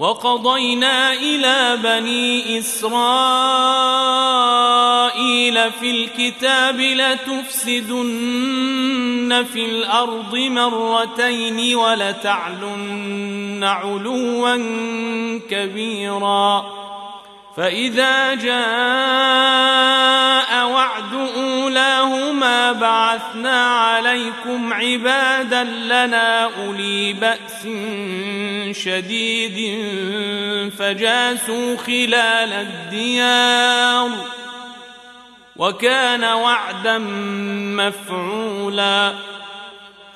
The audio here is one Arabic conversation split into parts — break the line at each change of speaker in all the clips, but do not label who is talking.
وقضينا إلى بني إسرائيل في الكتاب لتفسدن في الأرض مرتين ولتعلن علوا كبيرا فإذا جاء اولاهما بعثنا عليكم عبادا لنا أولي بأس شديد فجاسوا خلال الديار وكان وعدا مفعولا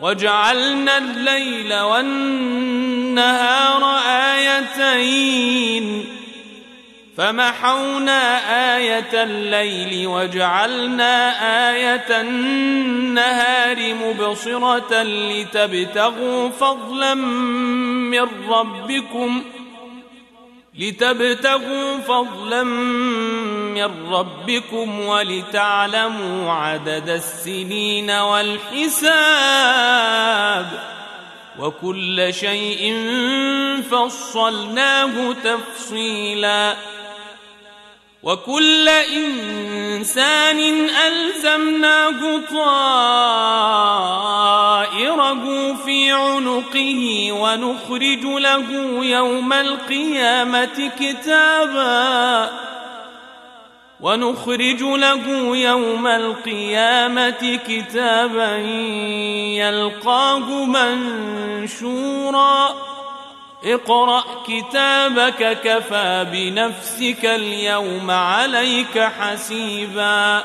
وجعلنا الليل والنهار آيتين. فمحونا آية الليل وجعلنا آية النهار مبصرة لتبتغوا فضلا من ربكم. لتبتغوا فضلا من ربكم ولتعلموا عدد السنين والحساب وكل شيء فصلناه تفصيلا وكل إنسان ألزمناه طائره في عنقه ونخرج له يوم القيامة كتابا. ونخرج له يوم القيامة كتابا يلقاه منشورا. اقرأ كتابك كفى بنفسك اليوم عليك حسيبا.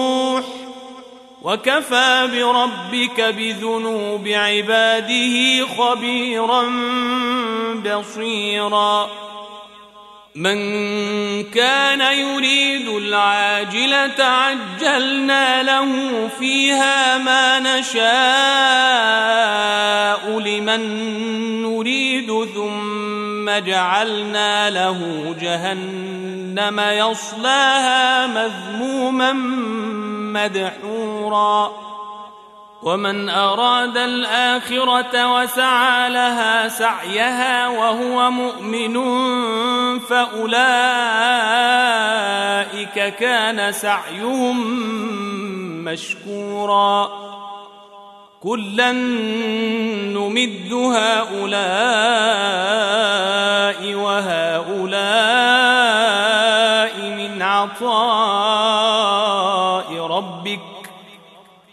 وكفى بربك بذنوب عباده خبيرا بصيرا. من كان يريد العاجلة عجلنا له فيها ما نشاء لمن نريد ثم جعلنا له جهنم يصلاها مذموما مدحورا. ومن أراد الآخرة وسعى لها سعيها وهو مؤمن فأولئك كان سعيهم مشكورا. كلا نمد هؤلاء وهؤلاء من عطاء.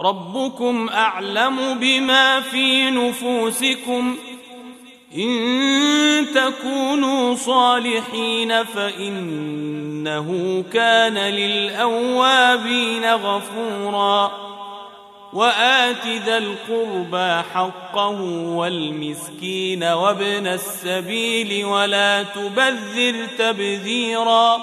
ربكم أعلم بما في نفوسكم. إن تكونوا صالحين فإنه كان للأوابين غفوراً. وآت ذا القربى حقه والمسكين وابن السبيل ولا تبذر تبذيرا.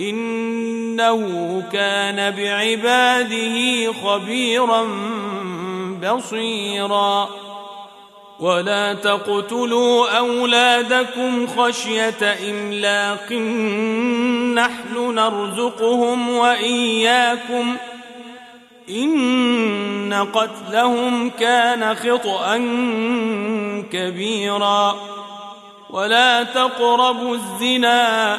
إنه كان بعباده خبيرا بصيرا. ولا تقتلوا أولادكم خشية إملاق. نحن نرزقهم وإياكم. إن قتلهم كان خطا كبيرا. ولا تقربوا الزنا.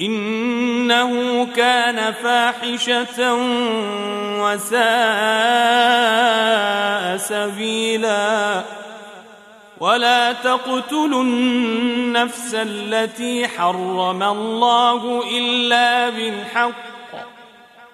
إنه كان فاحشة وساء سبيلا. ولا تقتلوا النفس التي حرم الله إلا بالحق.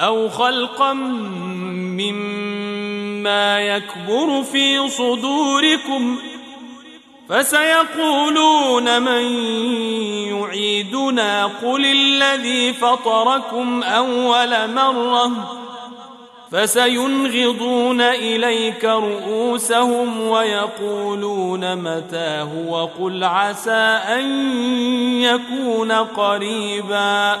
أو خلقا مما يكبر في صدوركم فسيقولون من يعيدنا قل الذي فطركم أول مرة فسينغضون إليك رؤوسهم ويقولون متى هو قل عسى أن يكون قريبا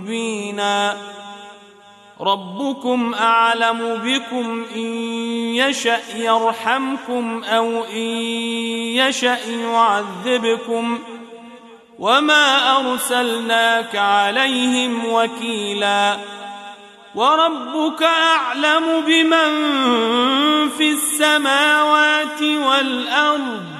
مبينا. ربكم أعلم بكم إن يشأ يرحمكم أو إن يشأ يعذبكم. وما أرسلناك عليهم وكيلاً. وربك أعلم بمن في السماوات والأرض.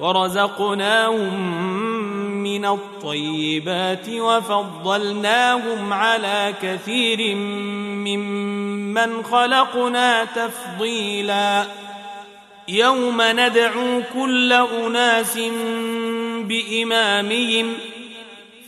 ورزقناهم من الطيبات وفضلناهم على كثير ممن خلقنا تفضيلا. يوم ندعو كل أناس بإمامهم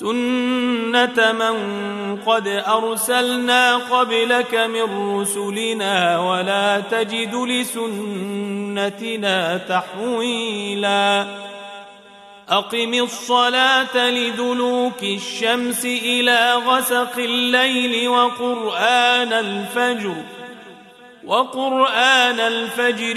سنة من قد أرسلنا قبلك من رسلنا ولا تجد لسنتنا تحويلا أقم الصلاة لدلوك الشمس إلى غسق الليل وقرآن الفجر وقرآن الفجر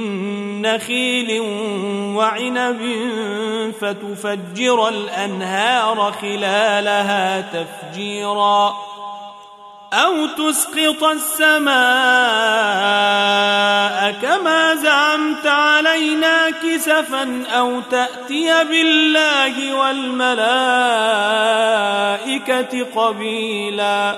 نخيل وعنب فتفجر الأنهار خلالها تفجيرا أو تسقط السماء كما زعمت علينا كسفا أو تأتي بالله والملائكة قبيلا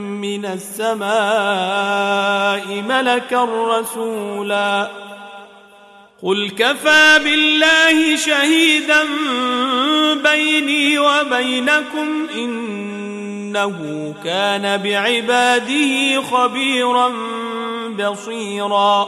من السماء ملكا رسولا. قل كفى بالله شهيدا بيني وبينكم إنه كان بعباده خبيرا بصيرا.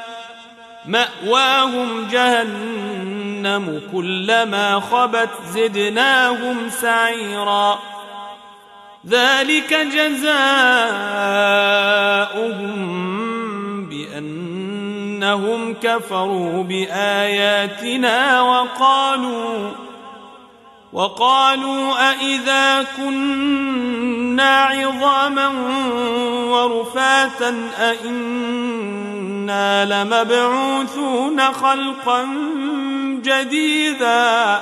مأواهم جهنم كلما خبت زدناهم سعيرا. ذلك جزاؤهم بأنهم كفروا بآياتنا وقالوا وقالوا أإذا كنا عظاما ورفاتا أإنا لمبعوثون خلقا جديدا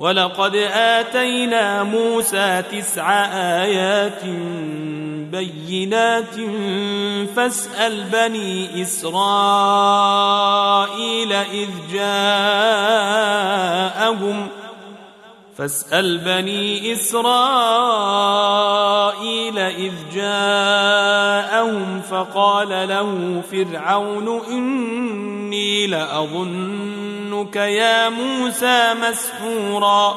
ولقد آتينا موسى تسع آيات بينات فاسأل بني إسرائيل إذ جاءهم فاسأل بني إسرائيل إذ جاءهم فقال له فرعون إني لأظنك يا موسى مسحورا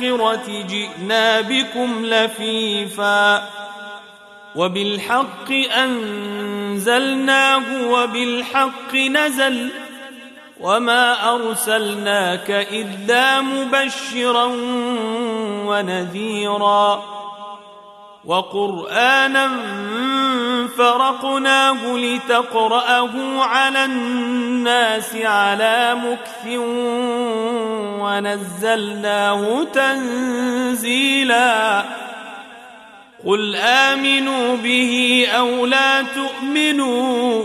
الآخرة جئنا بكم لفيفا وبالحق أنزلناه وبالحق نزل وما أرسلناك إلا مبشرا ونذيرا وقرآنا فرقناه لتقرأه على الناس على مكث ونزلناه تنزيلا قل آمنوا به أو لا تؤمنوا